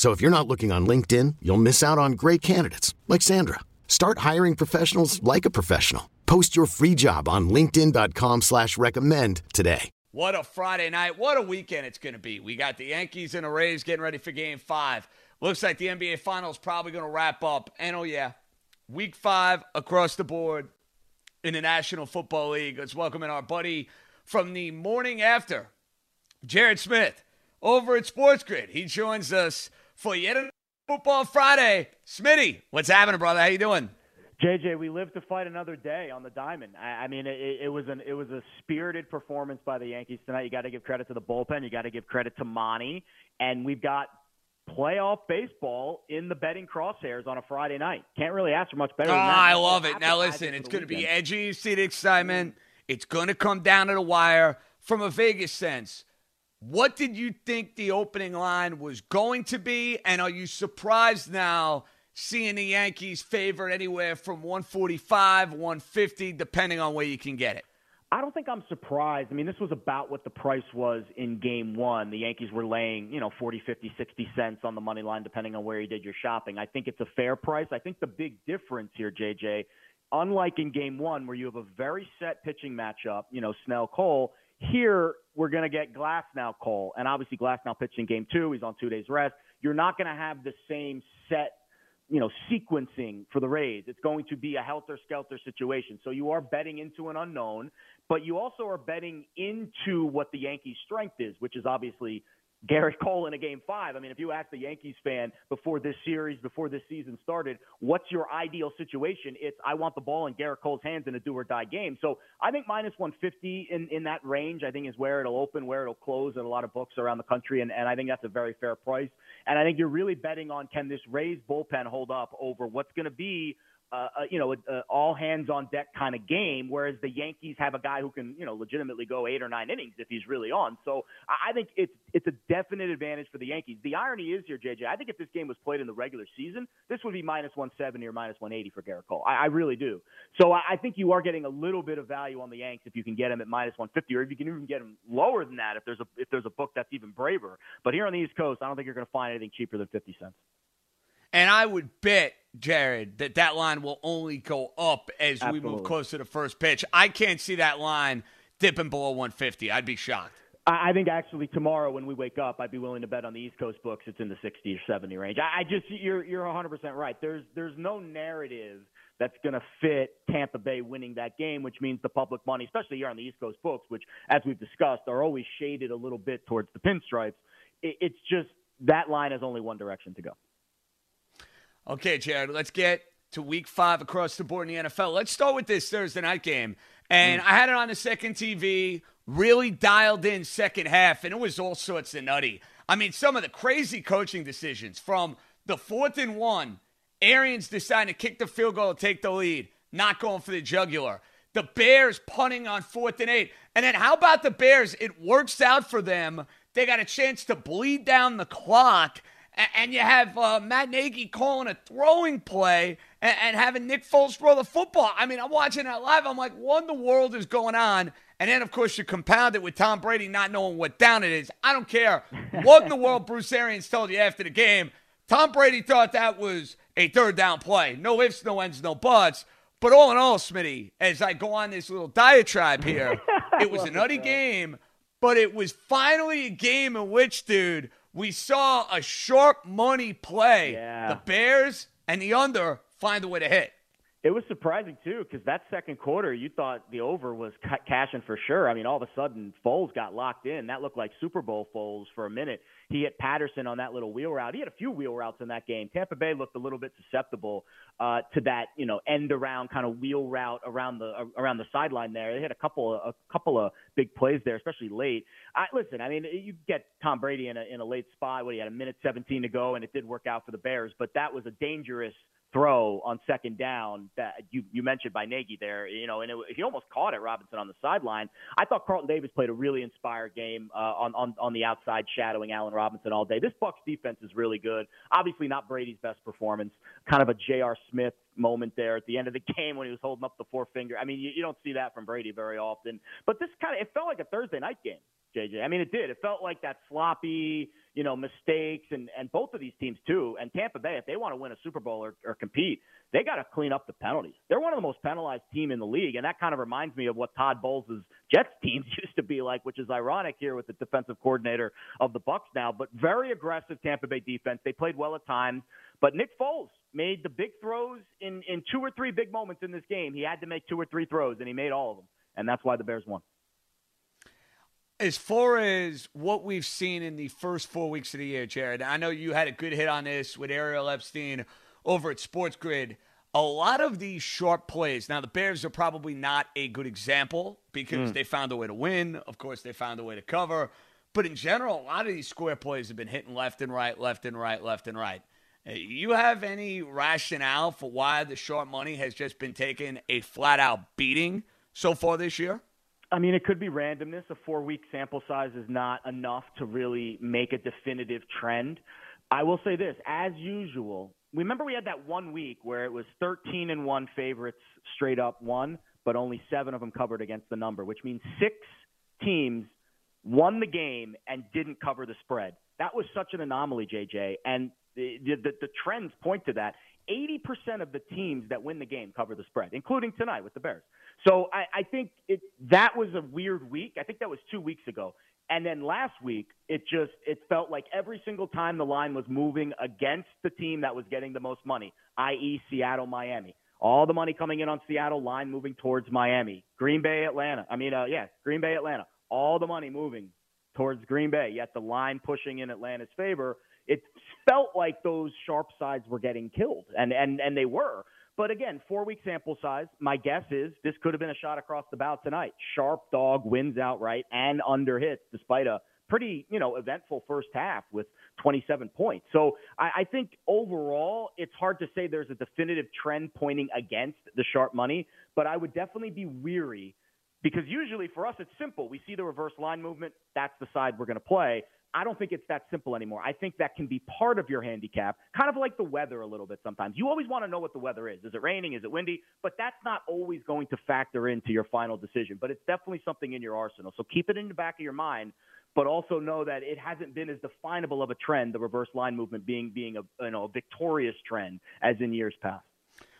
So if you're not looking on LinkedIn, you'll miss out on great candidates like Sandra. Start hiring professionals like a professional. Post your free job on LinkedIn.com slash recommend today. What a Friday night. What a weekend it's going to be. We got the Yankees and the Rays getting ready for game five. Looks like the NBA Finals probably going to wrap up. And oh, yeah, week five across the board in the National Football League. Let's welcome in our buddy from the morning after, Jared Smith, over at Sports Grid. He joins us for yet another Football Friday. Smitty, what's happening, brother? How you doing? JJ, we live to fight another day on the diamond. I, I mean, it, it was an it was a spirited performance by the Yankees tonight. You got to give credit to the bullpen. You got to give credit to Monty, and we've got playoff baseball in the betting crosshairs on a Friday night. Can't really ask for much better. Oh, that. Ah, I love it. Now listen, it's going to be edgy. You see the excitement. It's going to come down to the wire from a Vegas sense. What did you think the opening line was going to be? And are you surprised now seeing the Yankees favored anywhere from 145, 150, depending on where you can get it? I don't think I'm surprised. I mean, this was about what the price was in game one. The Yankees were laying, you know, 40, 50, 60 cents on the money line, depending on where you did your shopping. I think it's a fair price. I think the big difference here, JJ, unlike in game one, where you have a very set pitching matchup, you know, Snell Cole, here, we're going to get Glass now, Cole, and obviously Glasnow pitched in game two. He's on two days rest. You're not going to have the same set, you know, sequencing for the Rays. It's going to be a helter skelter situation. So you are betting into an unknown, but you also are betting into what the Yankees' strength is, which is obviously Gerrit Cole in a game five. I mean, if you ask the Yankees fan before this series, before this season started, what's your ideal situation? It's I want the ball in Gerrit Cole's hands in a do or die game. So I think minus 150 in, in that range, I think is where it'll open, where it'll close at a lot of books around the country. And, and I think that's a very fair price. And I think you're really betting on can this Rays bullpen hold up over what's going to be uh, you know, a, all hands on deck kind of game. Whereas the Yankees have a guy who can, you know, legitimately go eight or nine innings if he's really on. So I think it's it's a definite advantage for the Yankees. The irony is here, JJ. I think if this game was played in the regular season, this would be minus 170 or minus 180 for Gerrit Cole. I, I really do. So I, I think you are getting a little bit of value on the Yanks if you can get him at minus 150, or if you can even get him lower than that if there's a if there's a book that's even braver. But here on the East Coast, I don't think you're going to find anything cheaper than 50 cents. And I would bet, Jared, that that line will only go up as Absolutely. we move closer to the first pitch. I can't see that line dipping below 150. I'd be shocked. I think actually tomorrow when we wake up, I'd be willing to bet on the East Coast books. It's in the 60 or 70 range. I, just you're you're 100 percent right. There's there's no narrative that's going to fit Tampa Bay winning that game, which means the public money, especially here on the East Coast books, which as we've discussed are always shaded a little bit towards the pinstripes. It, it's just that line has only one direction to go. Okay, Jared, let's get to week five across the board in the NFL. Let's start with this Thursday night game. And mm. I had it on the second TV, really dialed in second half, and it was all sorts of nutty. I mean, some of the crazy coaching decisions from the fourth and one, Arians deciding to kick the field goal to take the lead, not going for the jugular. The Bears punting on fourth and eight. And then how about the Bears? It works out for them. They got a chance to bleed down the clock and you have uh, Matt Nagy calling a throwing play and, and, having Nick Foles throw the football. I mean, I'm watching that live. I'm like, what in the world is going on? And then, of course, you compound it with Tom Brady not knowing what down it is. I don't care what in the world Bruce Arians told you after the game. Tom Brady thought that was a third down play. No ifs, no ends, no buts. But all in all, Smitty, as I go on this little diatribe here, it was a nutty game, but it was finally a game in which, dude – we saw a sharp money play. Yeah. The Bears and the under find a way to hit. It was surprising too because that second quarter, you thought the over was ca- cashing for sure. I mean, all of a sudden, Foles got locked in. That looked like Super Bowl Foles for a minute. He hit Patterson on that little wheel route. He had a few wheel routes in that game. Tampa Bay looked a little bit susceptible uh, to that, you know, end around kind of wheel route around the uh, around the sideline there. They had a couple a couple of big plays there, especially late. I, listen, I mean, you get Tom Brady in a in a late spot. What he had a minute 17 to go, and it did work out for the Bears, but that was a dangerous throw on second down that you, you mentioned by Nagy there, you know, and it, he almost caught it, Robinson, on the sideline. I thought Carlton Davis played a really inspired game uh, on, on, on the outside, shadowing Allen Robinson all day. This Bucks defense is really good. Obviously, not Brady's best performance. Kind of a J.R. Smith moment there at the end of the game when he was holding up the forefinger. I mean, you, you don't see that from Brady very often. But this kind of, it felt like a Thursday night game. JJ. I mean, it did. It felt like that sloppy, you know, mistakes, and and both of these teams too. And Tampa Bay, if they want to win a Super Bowl or, or compete, they got to clean up the penalties. They're one of the most penalized team in the league, and that kind of reminds me of what Todd Bowles' Jets teams used to be like, which is ironic here with the defensive coordinator of the Bucs now. But very aggressive Tampa Bay defense. They played well at times, but Nick Foles made the big throws in in two or three big moments in this game. He had to make two or three throws, and he made all of them, and that's why the Bears won as far as what we've seen in the first four weeks of the year, Jared, I know you had a good hit on this with Ariel Epstein over at Sports Grid. A lot of these short plays. Now, the Bears are probably not a good example because mm. they found a way to win. Of course, they found a way to cover. But in general, a lot of these square plays have been hitting left and right, left and right, left and right. Uh, you have any rationale for why the short money has just been taking a flat out beating so far this year? I mean, it could be randomness. A four week sample size is not enough to really make a definitive trend. I will say this as usual, remember we had that one week where it was 13 and 1 favorites straight up won, but only seven of them covered against the number, which means six teams won the game and didn't cover the spread. That was such an anomaly, JJ. And the, the, the trends point to that. 80% of the teams that win the game cover the spread, including tonight with the Bears. So I, I think it that was a weird week. I think that was two weeks ago. And then last week, it just it felt like every single time the line was moving against the team that was getting the most money, i.e., Seattle, Miami. All the money coming in on Seattle, line moving towards Miami. Green Bay, Atlanta. I mean, uh, yeah, Green Bay, Atlanta. All the money moving towards Green Bay, yet the line pushing in Atlanta's favor. It felt like those sharp sides were getting killed, and and and they were. But again, four week sample size. My guess is this could have been a shot across the bow tonight. Sharp dog wins outright and under hits despite a pretty, you know, eventful first half with 27 points. So I, I think overall, it's hard to say there's a definitive trend pointing against the sharp money, but I would definitely be weary because usually for us, it's simple. We see the reverse line movement. That's the side we're going to play. I don't think it's that simple anymore. I think that can be part of your handicap, kind of like the weather a little bit sometimes. You always want to know what the weather is. Is it raining? Is it windy? But that's not always going to factor into your final decision. But it's definitely something in your arsenal. So keep it in the back of your mind, but also know that it hasn't been as definable of a trend, the reverse line movement being being a you know a victorious trend as in years past.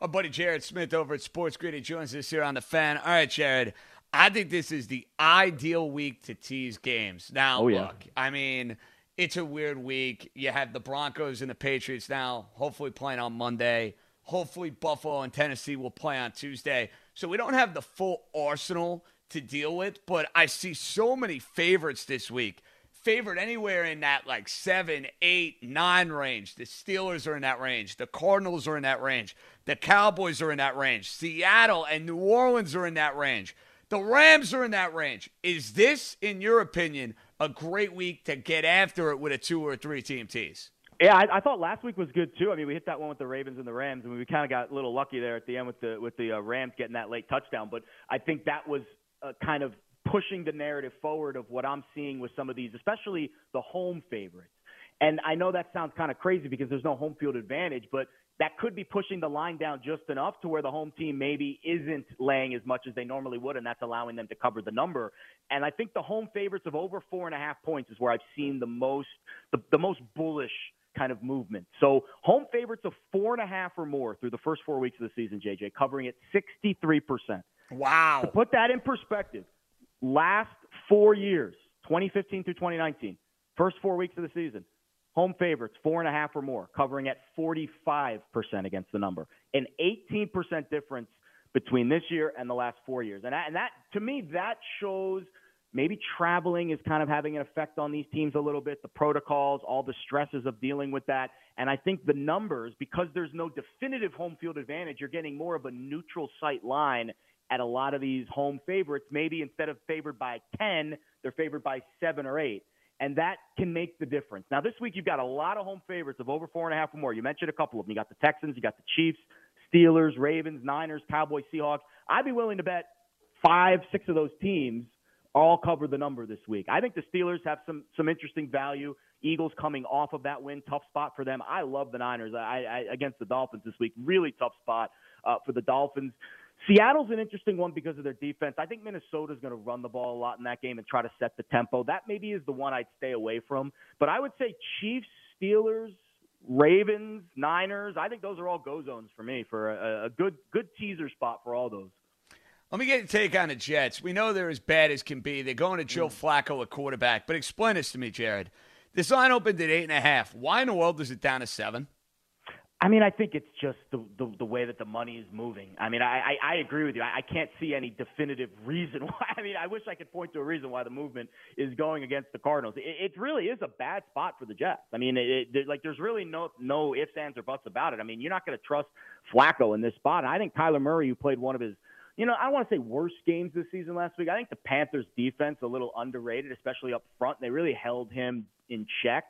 Our buddy Jared Smith over at Sports Grid joins us here on the fan. All right, Jared. I think this is the ideal week to tease games. Now, oh, yeah. look, I mean, it's a weird week. You have the Broncos and the Patriots now, hopefully playing on Monday. Hopefully, Buffalo and Tennessee will play on Tuesday. So we don't have the full arsenal to deal with, but I see so many favorites this week. Favored anywhere in that like seven, eight, nine range. The Steelers are in that range. The Cardinals are in that range. The Cowboys are in that range. Seattle and New Orleans are in that range. The Rams are in that range. Is this, in your opinion, a great week to get after it with a two or three team tease? Yeah, I, I thought last week was good too. I mean, we hit that one with the Ravens and the Rams, and we kind of got a little lucky there at the end with the with the uh, Rams getting that late touchdown. But I think that was uh, kind of pushing the narrative forward of what I'm seeing with some of these, especially the home favorites. And I know that sounds kind of crazy because there's no home field advantage, but that could be pushing the line down just enough to where the home team maybe isn't laying as much as they normally would, and that's allowing them to cover the number. And I think the home favorites of over four and a half points is where I've seen the most the, the most bullish kind of movement. So home favorites of four and a half or more through the first four weeks of the season, JJ, covering it 63%. Wow. To put that in perspective, last four years, 2015 through 2019, first four weeks of the season, home favorites, four and a half or more, covering at 45% against the number. An 18% difference between this year and the last four years. And that, and that to me, that shows maybe traveling is kind of having an effect on these teams a little bit, the protocols, all the stresses of dealing with that. And I think the numbers, because there's no definitive home field advantage, you're getting more of a neutral site line at a lot of these home favorites. Maybe instead of favored by 10, they're favored by seven or eight and that can make the difference. Now, this week you've got a lot of home favorites of over four and a half or more. You mentioned a couple of them. You got the Texans, you got the Chiefs, Steelers, Ravens, Niners, Cowboys, Seahawks. I'd be willing to bet five, six of those teams all cover the number this week. I think the Steelers have some some interesting value. Eagles coming off of that win, tough spot for them. I love the Niners I, I, against the Dolphins this week. Really tough spot uh, for the Dolphins. Seattle's an interesting one because of their defense. I think Minnesota's going to run the ball a lot in that game and try to set the tempo. That maybe is the one I'd stay away from. But I would say Chiefs, Steelers, Ravens, Niners. I think those are all go zones for me for a, a good good teaser spot for all those. Let me get your take on the Jets. We know they're as bad as can be. They're going to Joe mm. Flacco at quarterback. But explain this to me, Jared. This line opened at eight and a half. Why in the world is it down to seven? I mean, I think it's just the, the, the way that the money is moving. I mean, I I, I agree with you. I, I can't see any definitive reason why. I mean, I wish I could point to a reason why the movement is going against the Cardinals. It, it really is a bad spot for the Jets. I mean, it, it, like there's really no no ifs, ands, or buts about it. I mean, you're not going to trust Flacco in this spot. And I think Kyler Murray, who played one of his you know, I don't want to say worst games this season last week. I think the Panthers defense a little underrated, especially up front. They really held him in check.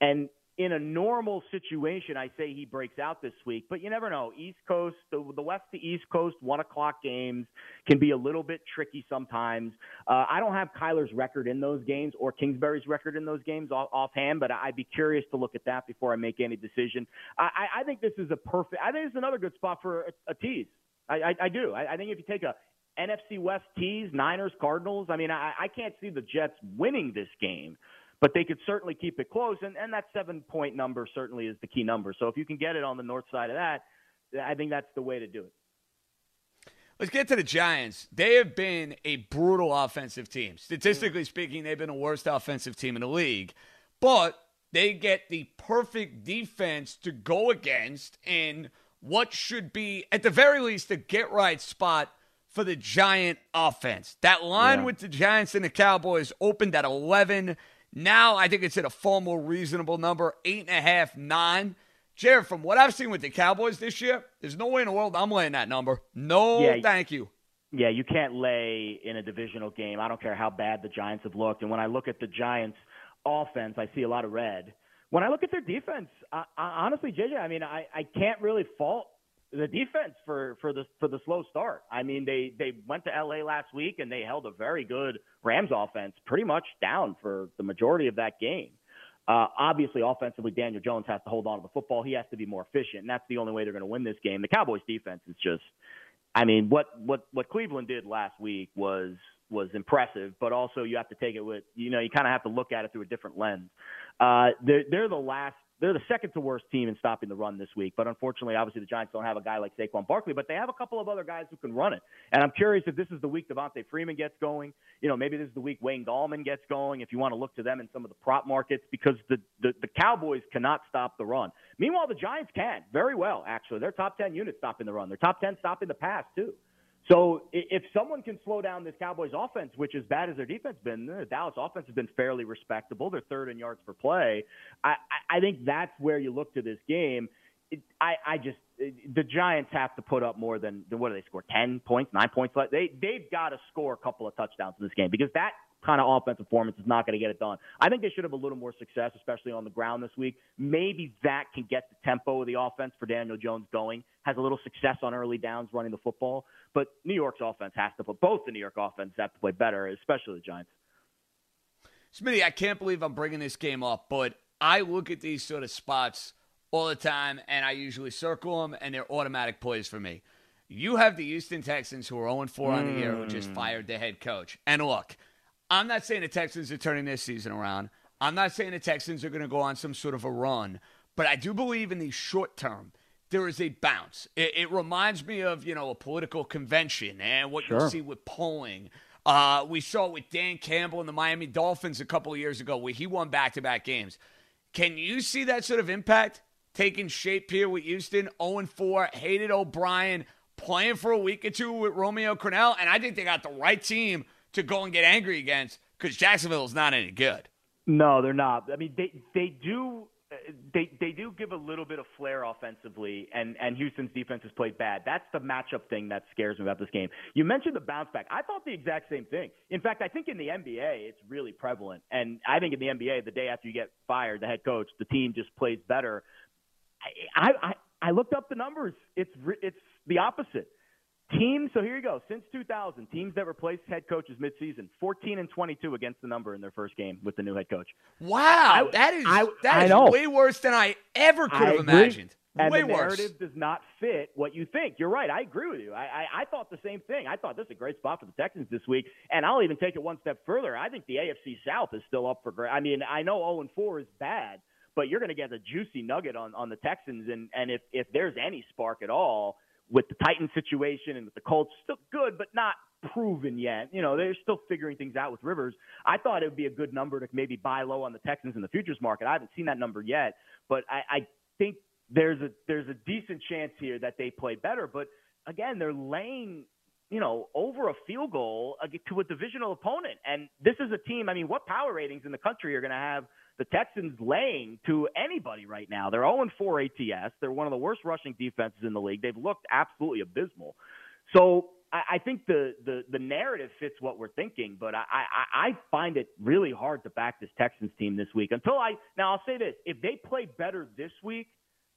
And in a normal situation, I say he breaks out this week, but you never know. East Coast, the, the West to East Coast, one o'clock games can be a little bit tricky sometimes. Uh, I don't have Kyler's record in those games or Kingsbury's record in those games off, offhand, but I'd be curious to look at that before I make any decision. I, I think this is a perfect. I think it's another good spot for a, a tease. I, I, I do. I, I think if you take a NFC West tease, Niners, Cardinals. I mean, I, I can't see the Jets winning this game but they could certainly keep it close. And, and that seven point number certainly is the key number. So if you can get it on the north side of that, I think that's the way to do it. Let's get to the Giants. They have been a brutal offensive team. Statistically speaking, they've been the worst offensive team in the league. But they get the perfect defense to go against in what should be, at the very least, a get right spot for the Giant offense. That line yeah. with the Giants and the Cowboys opened at 11 now I think it's at a far more reasonable number, eight and a half, nine. Jared, from what I've seen with the Cowboys this year, there's no way in the world I'm laying that number. No, yeah, thank you. Yeah, you can't lay in a divisional game. I don't care how bad the Giants have looked. And when I look at the Giants' offense, I see a lot of red. When I look at their defense, I, I, honestly, JJ, I mean, I, I can't really fault the defense for for the for the slow start. I mean, they they went to LA last week and they held a very good Rams offense pretty much down for the majority of that game. Uh, obviously, offensively, Daniel Jones has to hold on to the football. He has to be more efficient, and that's the only way they're going to win this game. The Cowboys' defense is just, I mean, what what what Cleveland did last week was was impressive, but also you have to take it with, you know, you kind of have to look at it through a different lens. Uh, they're, they're the last they're the second to worst team in stopping the run this week. But unfortunately, obviously, the Giants don't have a guy like Saquon Barkley, but they have a couple of other guys who can run it. And I'm curious if this is the week Devonta Freeman gets going. You know, maybe this is the week Wayne Gallman gets going. If you want to look to them in some of the prop markets, because the the, the Cowboys cannot stop the run. Meanwhile, the Giants can very well. Actually, they're top ten units stopping the run. They're top ten stopping the pass too. So if someone can slow down this Cowboys offense, which as bad as their defense been, the Dallas offense has been fairly respectable. They're third in yards per play. I, I think that's where you look to this game. It, I, I just the Giants have to put up more than, than what do they score? Ten points, nine points. They they've got to score a couple of touchdowns in this game because that kind of offensive performance is not going to get it done. I think they should have a little more success, especially on the ground this week. Maybe that can get the tempo of the offense for Daniel Jones going. Has a little success on early downs running the football, but New York's offense has to put both the New York offense have to play better, especially the Giants. Smitty, I can't believe I'm bringing this game up, but I look at these sort of spots all the time, and I usually circle them, and they're automatic plays for me. You have the Houston Texans who are 0 4 on the year who just mm. fired the head coach. And look, I'm not saying the Texans are turning this season around. I'm not saying the Texans are going to go on some sort of a run, but I do believe in the short term there is a bounce. It, it reminds me of you know a political convention and what sure. you see with polling. Uh, we saw it with Dan Campbell and the Miami Dolphins a couple of years ago, where he won back-to-back games. Can you see that sort of impact taking shape here with Houston? 0 4, hated O'Brien, playing for a week or two with Romeo Crennel. And I think they got the right team to go and get angry against because Jacksonville is not any good. No, they're not. I mean, they they do they they do give a little bit of flair offensively, and and Houston's defense has played bad. That's the matchup thing that scares me about this game. You mentioned the bounce back. I thought the exact same thing. In fact, I think in the NBA it's really prevalent, and I think in the NBA, the day after you get fired, the head coach, the team just plays better. I I, I looked up the numbers. It's it's the opposite. So here you go. Since 2000, teams that replaced head coaches midseason, 14 and 22 against the number in their first game with the new head coach. Wow, I, that is I, that I is way worse than I ever could have imagined. And way the narrative worse. does not fit what you think. You're right. I agree with you. I, I, I thought the same thing. I thought this is a great spot for the Texans this week, and I'll even take it one step further. I think the AFC South is still up for grabs. I mean, I know 0 and 4 is bad, but you're going to get a juicy nugget on on the Texans, and and if if there's any spark at all with the Titan situation and with the Colts, still good, but not proven yet. You know, they're still figuring things out with Rivers. I thought it would be a good number to maybe buy low on the Texans in the futures market. I haven't seen that number yet, but I, I think there's a there's a decent chance here that they play better. But again, they're laying you know, over a field goal to a divisional opponent. And this is a team, I mean, what power ratings in the country are going to have the Texans laying to anybody right now. They're 0 4 ATS. They're one of the worst rushing defenses in the league. They've looked absolutely abysmal. So I, I think the, the the narrative fits what we're thinking, but I, I I find it really hard to back this Texans team this week. Until I now I'll say this: if they play better this week,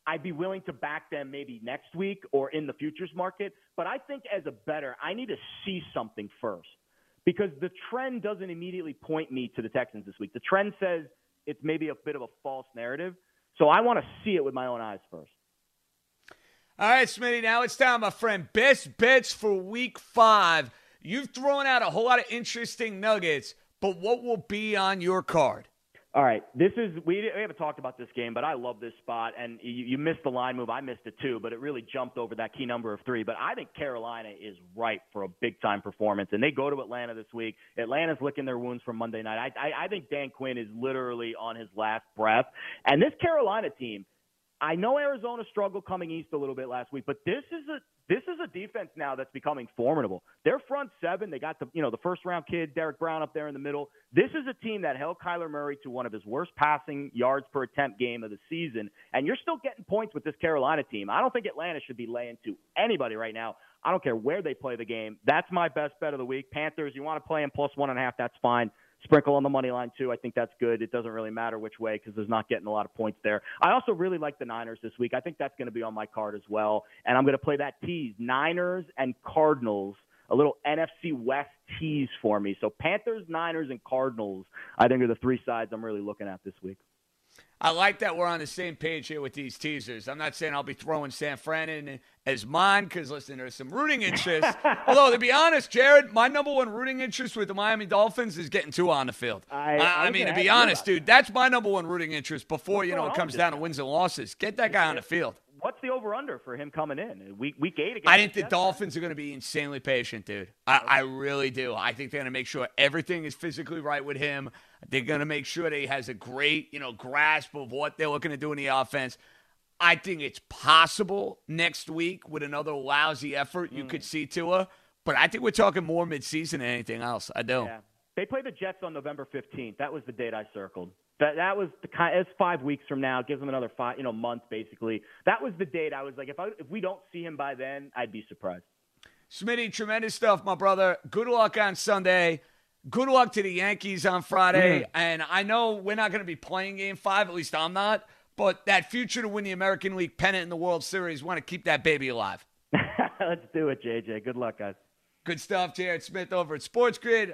I'd be willing to back them maybe next week or in the futures market. But I think as a bettor, I need to see something first because the trend doesn't immediately point me to the Texans this week. The trend says it's maybe a bit of a false narrative. So I want to see it with my own eyes first. All right, Smitty, now it's time, my friend. Best bets for week five. You've thrown out a whole lot of interesting nuggets, but what will be on your card? All right, this is we, we haven't talked about this game, but I love this spot, and you, you missed the line move. I missed it too, but it really jumped over that key number of three. But I think Carolina is ripe for a big time performance, and they go to Atlanta this week. Atlanta's licking their wounds from Monday night. I, I, I think Dan Quinn is literally on his last breath, and this Carolina team I know Arizona struggled coming east a little bit last week, but this is a this is a defense now that's becoming formidable. Their front seven, they got the you know the first round kid Derrick Brown up there in the middle. This is a team that held Kyler Murray to one of his worst passing yards per attempt game of the season, and you're still getting points with this Carolina team. I don't think Atlanta should be laying to anybody right now. I don't care where they play the game. That's my best bet of the week. Panthers, you want to play them plus one and a half, that's fine. Sprinkle on the money line too. I think that's good. It doesn't really matter which way because there's not getting a lot of points there. I also really like the Niners this week. I think that's going to be on my card as well, and I'm going to play that tease: Niners and Cardinals. A little NFC West tease for me. So Panthers, Niners, and Cardinals. I think are the three sides I'm really looking at this week. I like that we're on the same page here with these teasers. I'm not saying I'll be throwing San Fran in as mine because, listen, there's some rooting interest. Although, to be honest, Jared, my number one rooting interest with the Miami Dolphins is getting Tua on the field. I, I, I mean, to be honest, dude, that's my number one rooting interest before, you know, it comes down to wins and losses. Get that guy on the field what's the over under for him coming in week week eight? I think the, the Dolphins are going to be insanely patient, dude. I, okay. I really do. I think they're going to make sure everything is physically right with him. They're going to make sure that he has a great you know grasp of what they're looking to do in the offense. I think it's possible next week with another lousy effort you mm. could see Tua, but I think we're talking more midseason than anything else. I do. Yeah. They play the Jets on November 15th. That was the date I circled. That that was the kind. It's five weeks from now. It gives them another five, you know, month basically. That was the date. I was like, if I if we don't see him by then, I'd be surprised. Smitty, tremendous stuff, my brother. Good luck on Sunday. Good luck to the Yankees on Friday. Mm. And I know we're not going to be playing Game Five. At least I'm not. But that future to win the American League pennant in the World Series, want to keep that baby alive. Let's do it, JJ. Good luck, guys. Good stuff, Jared Smith over at Sports Grid.